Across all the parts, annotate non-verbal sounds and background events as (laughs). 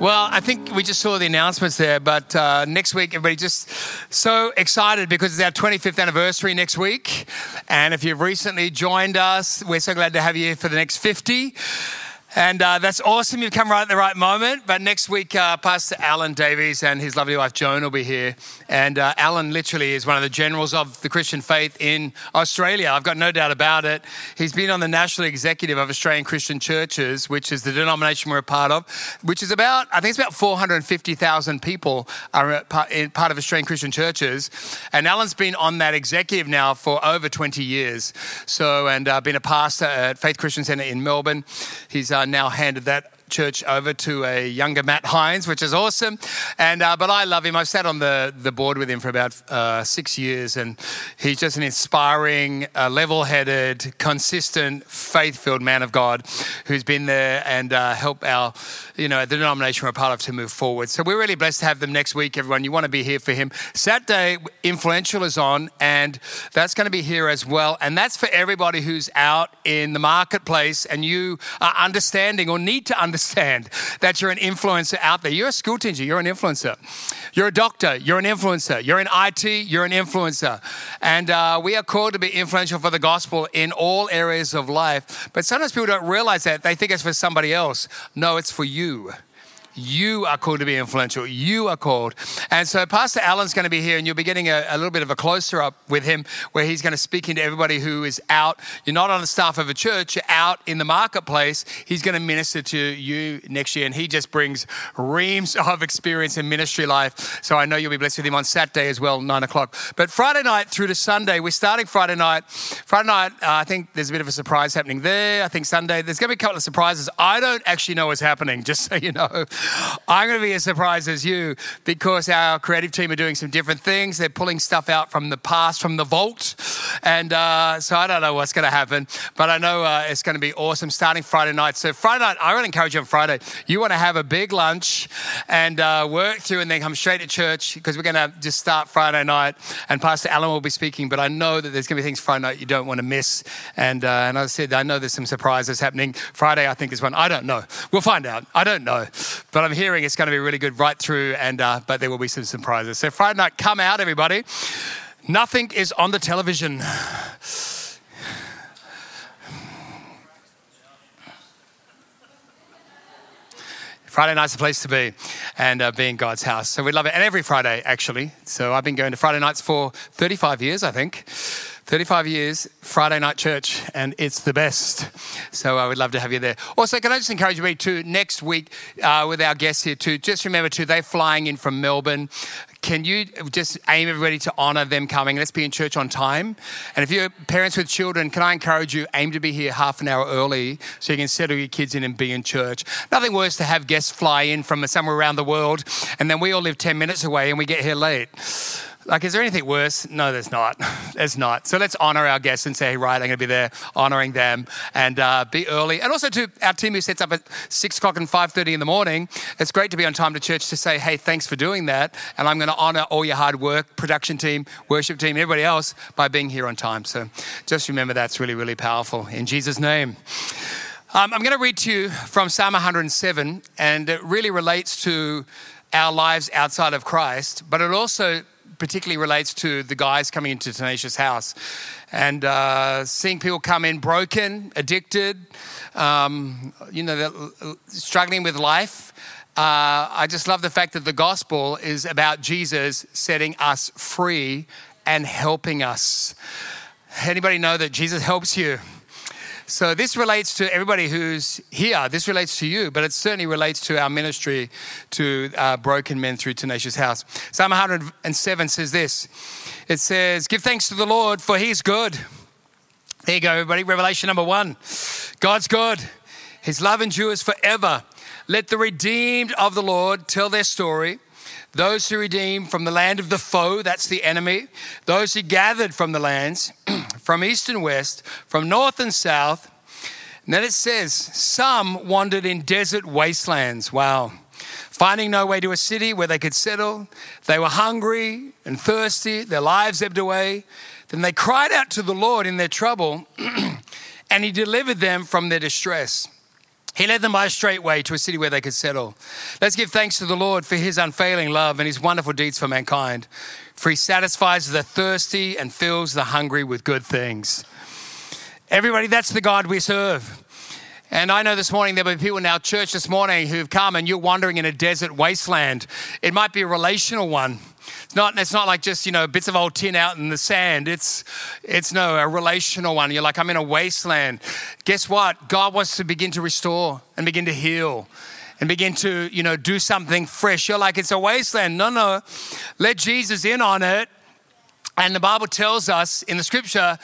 Well, I think we just saw the announcements there, but uh, next week, everybody just so excited because it's our 25th anniversary next week. And if you've recently joined us, we're so glad to have you for the next 50. And uh, that's awesome. You've come right at the right moment. But next week, uh, Pastor Alan Davies and his lovely wife Joan will be here. And uh, Alan literally is one of the generals of the Christian faith in Australia. I've got no doubt about it. He's been on the national executive of Australian Christian Churches, which is the denomination we're a part of, which is about, I think it's about 450,000 people are part of Australian Christian Churches. And Alan's been on that executive now for over 20 years. So, and uh, been a pastor at Faith Christian Centre in Melbourne. He's uh, Uh, now handed that church over to a younger Matt Hines, which is awesome. And uh, but I love him. I've sat on the the board with him for about uh, six years, and he's just an inspiring, uh, level-headed, consistent, faith-filled man of God who's been there and uh, helped our you know the denomination we're a part of to move forward. So we're really blessed to have them next week. Everyone, you want to be here for him. Saturday, influential is on, and that's going to be here as well. And that's for everybody who's out in the marketplace and you are understanding or need to understand understand that you're an influencer out there. You're a school teacher, you're an influencer. You're a doctor, you're an influencer. You're in IT, you're an influencer. And uh, we are called to be influential for the gospel in all areas of life. But sometimes people don't realize that. They think it's for somebody else. No, it's for you. You are called to be influential. You are called. And so Pastor Alan's going to be here, and you'll be getting a, a, little bit of a closer up with him where he's going to speak into everybody who is out. You're not on the staff of a church, you're out in the marketplace. He's going to minister to you next year, and he just brings reams of experience in ministry life. So I know you'll be blessed with him on Saturday as well, nine o'clock. But Friday night through to Sunday, we're starting Friday night. Friday night, uh, I think there's a bit of a surprise happening there. I think Sunday, there's going to be a couple of surprises. I don't actually know what's happening, (laughs) just so you know. I'm going to be as surprised as you because our creative team are doing some different things. They're pulling stuff out from the past, from the vault. And uh, so I don't know what's going to happen, but I know uh, it's going to be awesome starting Friday night. So, Friday night, I would encourage you on Friday, you want to have a big lunch and uh, work through and then come straight to church because we're going to just start Friday night. And Pastor Alan will be speaking, but I know that there's going to be things Friday night you don't want to miss. And, uh, and as I said, I know there's some surprises happening. Friday, I think, is one. I don't know. We'll find out. I don't know. But I'm hearing it's going to be really good right through, and uh, but there will be some surprises. So Friday night, come out, everybody. Nothing is on the television. Friday night's the place to be and uh, be in God's house. So we love it. And every Friday, actually. So I've been going to Friday nights for 35 years, I think. 35 years, Friday night church, and it's the best. So I would love to have you there. Also, can I just encourage you to next week uh, with our guests here too? Just remember too, they're flying in from Melbourne. Can you just aim everybody to honor them coming? Let's be in church on time. And if you're parents with children, can I encourage you aim to be here half an hour early so you can settle your kids in and be in church? Nothing worse to have guests fly in from somewhere around the world and then we all live 10 minutes away and we get here late. Like, is there anything worse? No, there's not. (laughs) There's not. So let's honor our guests and say, right, I'm going to be there honoring them and uh, be early. And also to our team who sets up at 6 o'clock and 5.30 in the morning, it's great to be on time to church to say, hey, thanks for doing that. And I'm going to honor all your hard work, production team, worship team, everybody else by being here on time. So just remember that's really, really powerful. In Jesus' name. Um, I'm going to read to you from Psalm 107, and it really relates to our lives outside of Christ, but it also particularly relates to the guys coming into Tenacious House and uh, seeing people come in broken, addicted, um, you know, struggling with life. Uh, I just love the fact that the gospel is about Jesus setting us free and helping us. Anybody know that Jesus helps you? So this relates to everybody who's here. This relates to you, but it certainly relates to our ministry to uh, broken men through Tenacious House. Psalm 107 says this. It says, "Give thanks to the Lord, for He's good." There you go, everybody. Revelation number one. God's good. His love endures forever. Let the redeemed of the Lord tell their story. Those who redeemed from the land of the foe, that's the enemy, those who gathered from the lands, (clears throat) from east and west, from north and south. And then it says, some wandered in desert wastelands. Wow. Finding no way to a city where they could settle, they were hungry and thirsty, their lives ebbed away. Then they cried out to the Lord in their trouble, (clears throat) and He delivered them from their distress. He led them by a straight way to a city where they could settle. Let's give thanks to the Lord for his unfailing love and his wonderful deeds for mankind. For he satisfies the thirsty and fills the hungry with good things. Everybody, that's the God we serve. And I know this morning there'll be people in our church this morning who've come and you're wandering in a desert wasteland. It might be a relational one. It's not, it's not like just, you know, bits of old tin out in the sand. It's, it's no, a relational one. You're like, I'm in a wasteland. Guess what? God wants to begin to restore and begin to heal and begin to, you know, do something fresh. You're like, it's a wasteland. No, no. Let Jesus in on it. And the Bible tells us in the scripture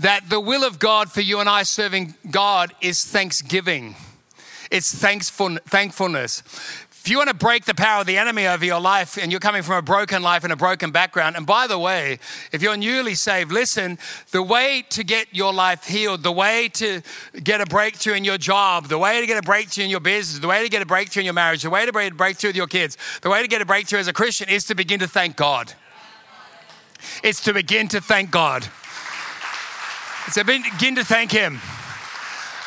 that the will of God for you and I serving God is thanksgiving. It's thankful, thankfulness. If you want to break the power of the enemy over your life and you're coming from a broken life and a broken background, and by the way, if you're newly saved, listen, the way to get your life healed, the way to get a breakthrough in your job, the way to get a breakthrough in your business, the way to get a breakthrough in your marriage, the way to get a breakthrough with your kids, the way to get a breakthrough as a Christian is to begin to thank God. It's to begin to thank God. It's to begin to thank Him.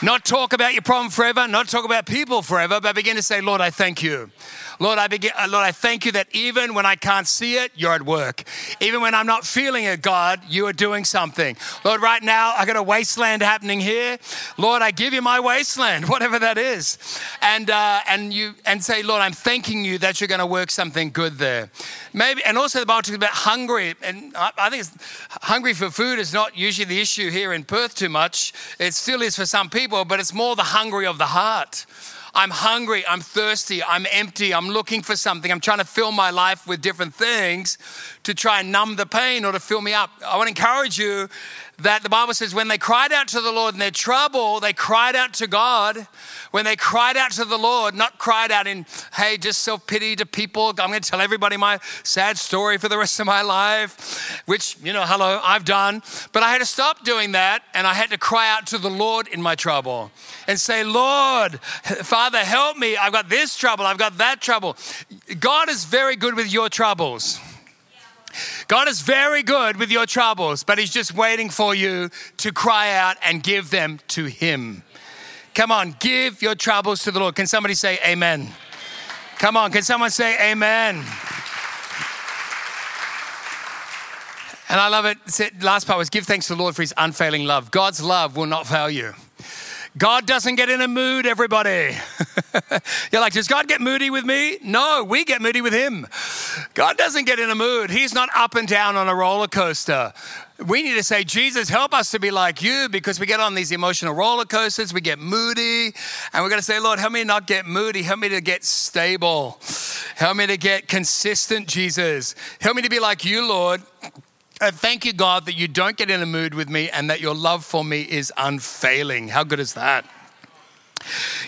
Not talk about your problem forever, not talk about people forever, but begin to say, Lord, I thank you. Lord, I begin, uh, Lord, I thank you that even when I can't see it, you're at work. Even when I'm not feeling it, God, you are doing something. Lord, right now I got a wasteland happening here. Lord, I give you my wasteland, (laughs) whatever that is, and uh, and you and say, Lord, I'm thanking you that you're going to work something good there. Maybe, and also the Bible talks about hungry, and I, I think hungry for food is not usually the issue here in Perth too much. It still is for some people, but it's more the hungry of the heart. I'm hungry, I'm thirsty, I'm empty, I'm looking for something. I'm trying to fill my life with different things to try and numb the pain or to fill me up. I want to encourage you that the Bible says when they cried out to the Lord in their trouble, they cried out to God. When they cried out to the Lord, not cried out in, hey, just self pity to people. I'm going to tell everybody my sad story for the rest of my life, which, you know, hello, I've done. But I had to stop doing that and I had to cry out to the Lord in my trouble and say, Lord, Father, help me. I've got this trouble, I've got that trouble. God is very good with your troubles. God is very good with your troubles, but He's just waiting for you to cry out and give them to Him. Come on, give your troubles to the Lord. Can somebody say amen? Come on, can someone say amen? And I love it. Last part was give thanks to the Lord for his unfailing love. God's love will not fail you. God doesn't get in a mood, everybody. (laughs) You're like, does God get moody with me? No, we get moody with Him. God doesn't get in a mood. He's not up and down on a roller coaster. We need to say, Jesus, help us to be like you because we get on these emotional roller coasters, we get moody, and we're going to say, Lord, help me not get moody. Help me to get stable. Help me to get consistent, Jesus. Help me to be like you, Lord. Uh, thank you, God, that you don't get in a mood with me and that your love for me is unfailing. How good is that?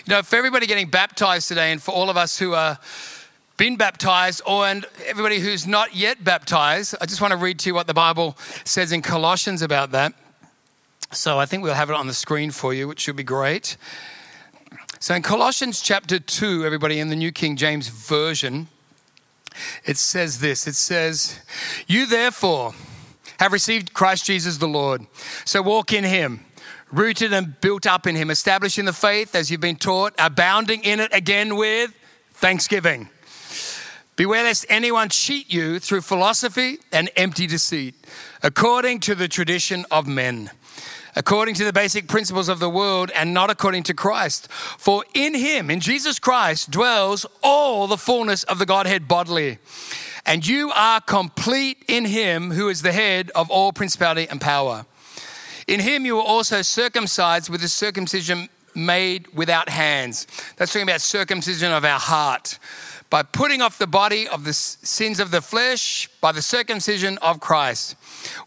You know, for everybody getting baptized today and for all of us who are been baptized or and everybody who's not yet baptized, I just want to read to you what the Bible says in Colossians about that. So I think we'll have it on the screen for you, which should be great. So in Colossians chapter 2, everybody in the New King James Version, it says this it says, You therefore, have received Christ Jesus the Lord. So walk in him, rooted and built up in him, established in the faith as you've been taught, abounding in it again with thanksgiving. Beware lest anyone cheat you through philosophy and empty deceit, according to the tradition of men, according to the basic principles of the world, and not according to Christ. For in him, in Jesus Christ, dwells all the fullness of the Godhead bodily and you are complete in him who is the head of all principality and power. In him you were also circumcised with a circumcision made without hands. That's talking about circumcision of our heart. By putting off the body of the sins of the flesh by the circumcision of Christ.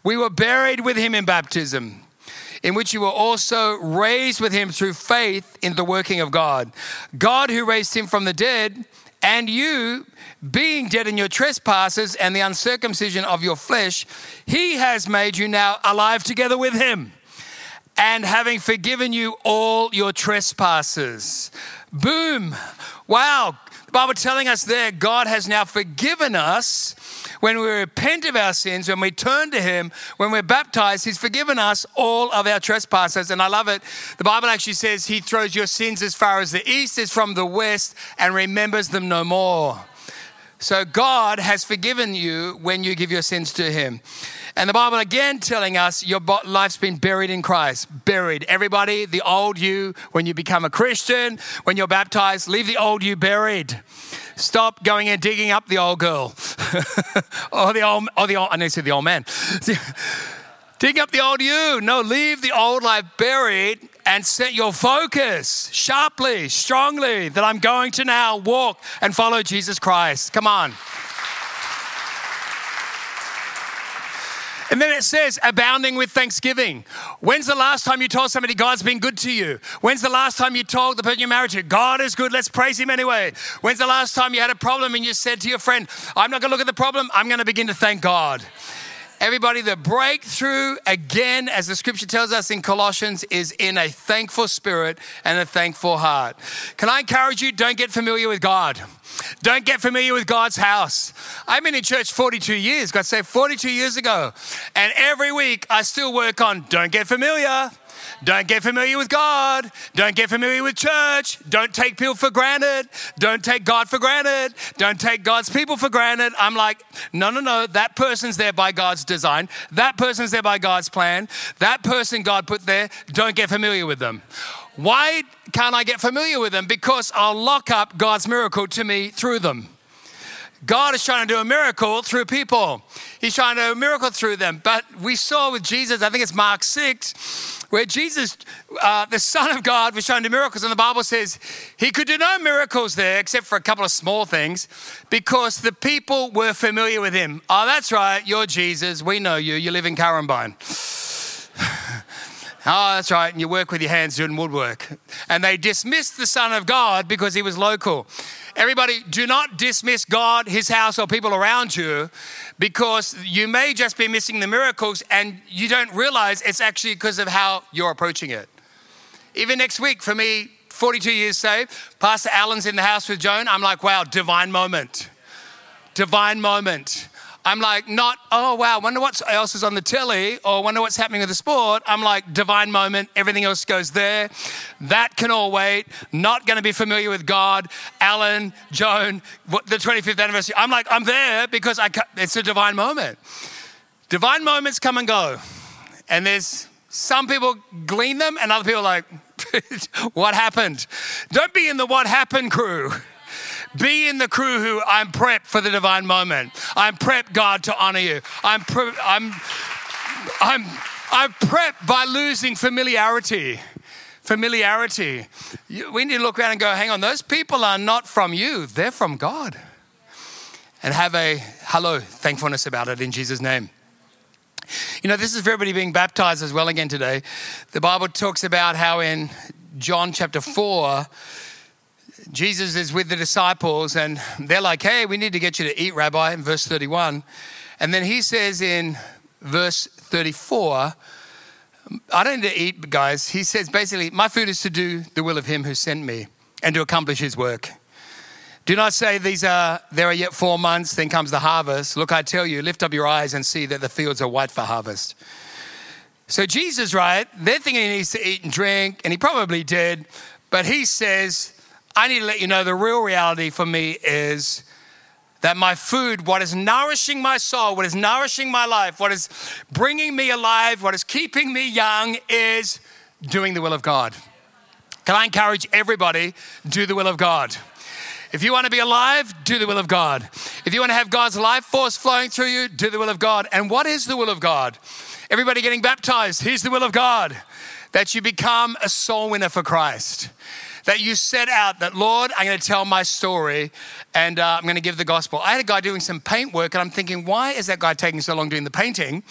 We were buried with him in baptism, in which you were also raised with him through faith in the working of God. God who raised him from the dead And you, being dead in your trespasses and the uncircumcision of your flesh, he has made you now alive together with him. And having forgiven you all your trespasses. Boom. Wow. The Bible telling us there, God has now forgiven us when we repent of our sins, when we turn to Him, when we're baptized, He's forgiven us all of our trespasses. And I love it. The Bible actually says He throws your sins as far as the east is from the west and remembers them no more. So God has forgiven you when you give your sins to Him. And the Bible again telling us your life's been buried in Christ. Buried. Everybody, the old you, when you become a Christian, when you're baptized, leave the old you buried. Stop going and digging up the old girl. (laughs) or the old, or the old, I need to say the old man. (laughs) Dig up the old you. No, leave the old life buried and set your focus sharply, strongly that I'm going to now walk and follow Jesus Christ. Come on. And then it says, abounding with thanksgiving. When's the last time you told somebody God's been good to you? When's the last time you told the person you're married to, God is good, let's praise Him anyway? When's the last time you had a problem and you said to your friend, I'm not gonna look at the problem, I'm gonna begin to thank God? Everybody, the breakthrough, again, as the scripture tells us in Colossians, is in a thankful spirit and a thankful heart. Can I encourage you? Don't get familiar with God. Don't get familiar with God's house. I've been in church 42 years, got saved 42 years ago. And every week I still work on don't get familiar. Don't get familiar with God. Don't get familiar with church. Don't take people for granted. Don't take God for granted. Don't take God's people for granted. I'm like, no, no, no. That person's there by God's design. That person's there by God's plan. That person God put there, don't get familiar with them. Why can't I get familiar with them? Because I'll lock up God's miracle to me through them. God is trying to do a miracle through people. He's trying to do a miracle through them. But we saw with Jesus, I think it's Mark 6, where Jesus, uh, the Son of God, was trying to do miracles. And the Bible says he could do no miracles there except for a couple of small things because the people were familiar with him. Oh, that's right. You're Jesus. We know you. You live in Currambine. (sighs) (laughs) Oh, that's right. And you work with your hands doing woodwork. And they dismissed the Son of God because he was local. Everybody, do not dismiss God, his house, or people around you because you may just be missing the miracles and you don't realize it's actually because of how you're approaching it. Even next week, for me, 42 years saved, Pastor Alan's in the house with Joan. I'm like, wow, divine moment. Divine moment. I'm like, not, oh, wow, wonder what else is on the telly or wonder what's happening with the sport. I'm like, divine moment, everything else goes there. That can all wait. Not going to be familiar with God, Alan, Joan, the 25th anniversary. I'm like, I'm there because I, it's a divine moment. Divine moments come and go. And there's some people glean them and other people like, (laughs) what happened? Don't be in the what happened crew. Be in the crew who I'm prepped for the divine moment. I'm prepped, God, to honor you. I'm, pre- I'm, I'm, I'm prepped by losing familiarity. Familiarity. We need to look around and go, hang on, those people are not from you, they're from God. And have a hello, thankfulness about it in Jesus' name. You know, this is for everybody being baptized as well again today. The Bible talks about how in John chapter 4, Jesus is with the disciples and they're like, hey, we need to get you to eat, Rabbi, in verse 31. And then he says in verse 34, I don't need to eat, guys. He says basically, my food is to do the will of him who sent me and to accomplish his work. Do not say these are there are yet four months, then comes the harvest. Look, I tell you, lift up your eyes and see that the fields are white for harvest. So Jesus, right? They're thinking he needs to eat and drink, and he probably did, but he says, I need to let you know the real reality for me is that my food, what is nourishing my soul, what is nourishing my life, what is bringing me alive, what is keeping me young is doing the will of God. Can I encourage everybody, do the will of God? If you want to be alive, do the will of God. If you want to have God's life force flowing through you, do the will of God. And what is the will of God? Everybody getting baptized, here's the will of God that you become a soul winner for Christ that you set out that, Lord, I'm going to tell my story and uh, I'm going to give the gospel. I had a guy doing some paint work and I'm thinking, why is that guy taking so long doing the painting?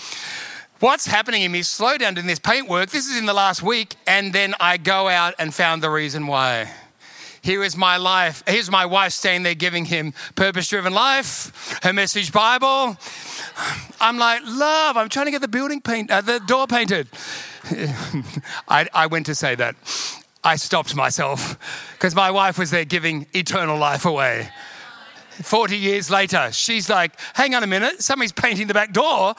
What's happening in me? Slow down doing this paint work. This is in the last week. And then I go out and found the reason why. Here is my life. Here's my wife staying there giving him purpose driven life, her message Bible. I'm like, love, I'm trying to get the building paint, uh, the door painted. (laughs) I, I went to say that. I stopped myself because my wife was there giving eternal life away. 40 years later, she's like, hang on a minute, somebody's painting the back door.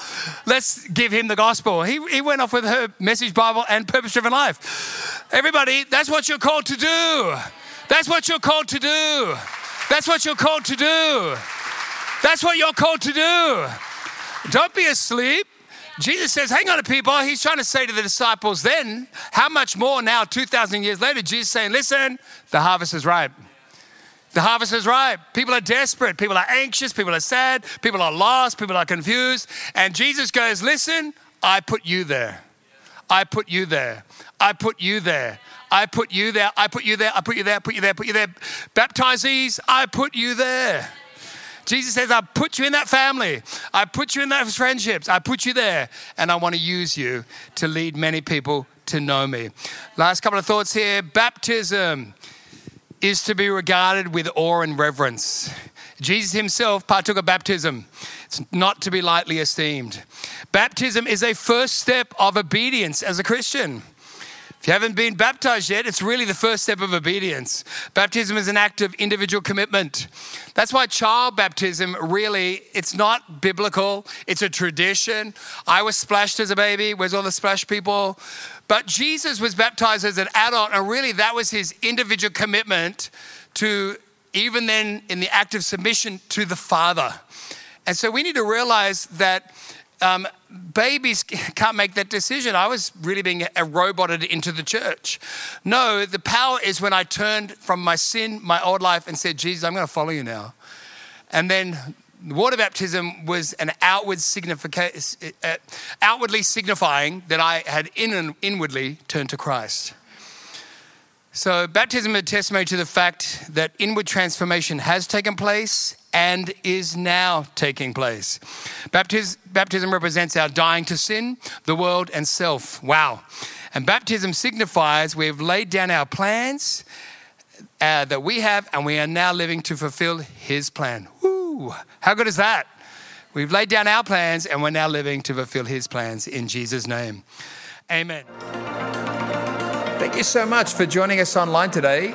Let's give him the gospel. He, he went off with her message Bible and purpose driven life. Everybody, that's what you're called to do. That's what you're called to do. That's what you're called to do. That's what you're called to do. Don't be asleep. Jesus says, hang on to people. He's trying to say to the disciples then, how much more now, 2,000 years later, Jesus saying, listen, the harvest is ripe. The harvest is ripe. People are desperate. People are anxious. People are sad. People are lost. People are confused. And Jesus goes, listen, I put you there. I put you there. I put you there. I put you there. I put you there. I put you there. I put you there. I put you there. Baptizees, I put you there. Jesus says, I put you in that family. I put you in those friendships. I put you there. And I want to use you to lead many people to know me. Last couple of thoughts here. Baptism is to be regarded with awe and reverence. Jesus himself partook of baptism. It's not to be lightly esteemed. Baptism is a first step of obedience as a Christian. If you haven't been baptized yet, it's really the first step of obedience. Baptism is an act of individual commitment. That's why child baptism really, it's not biblical. It's a tradition. I was splashed as a baby. Where's all the splash people? But Jesus was baptized as an adult, and really that was his individual commitment to even then in the act of submission to the Father. And so we need to realize that um, babies (laughs) can't make that decision. I was really being a roboted into the church. No, the power is when I turned from my sin, my old life, and said, Jesus, I'm going to follow you now. And then water baptism was an outward significa- uh, outwardly signifying that I had in and inwardly turned to Christ. So, baptism is a testimony to the fact that inward transformation has taken place and is now taking place. Baptism, baptism represents our dying to sin, the world, and self. Wow. And baptism signifies we've laid down our plans uh, that we have, and we are now living to fulfill His plan. Woo! How good is that? We've laid down our plans, and we're now living to fulfill His plans in Jesus' name. Amen. Thank you so much for joining us online today.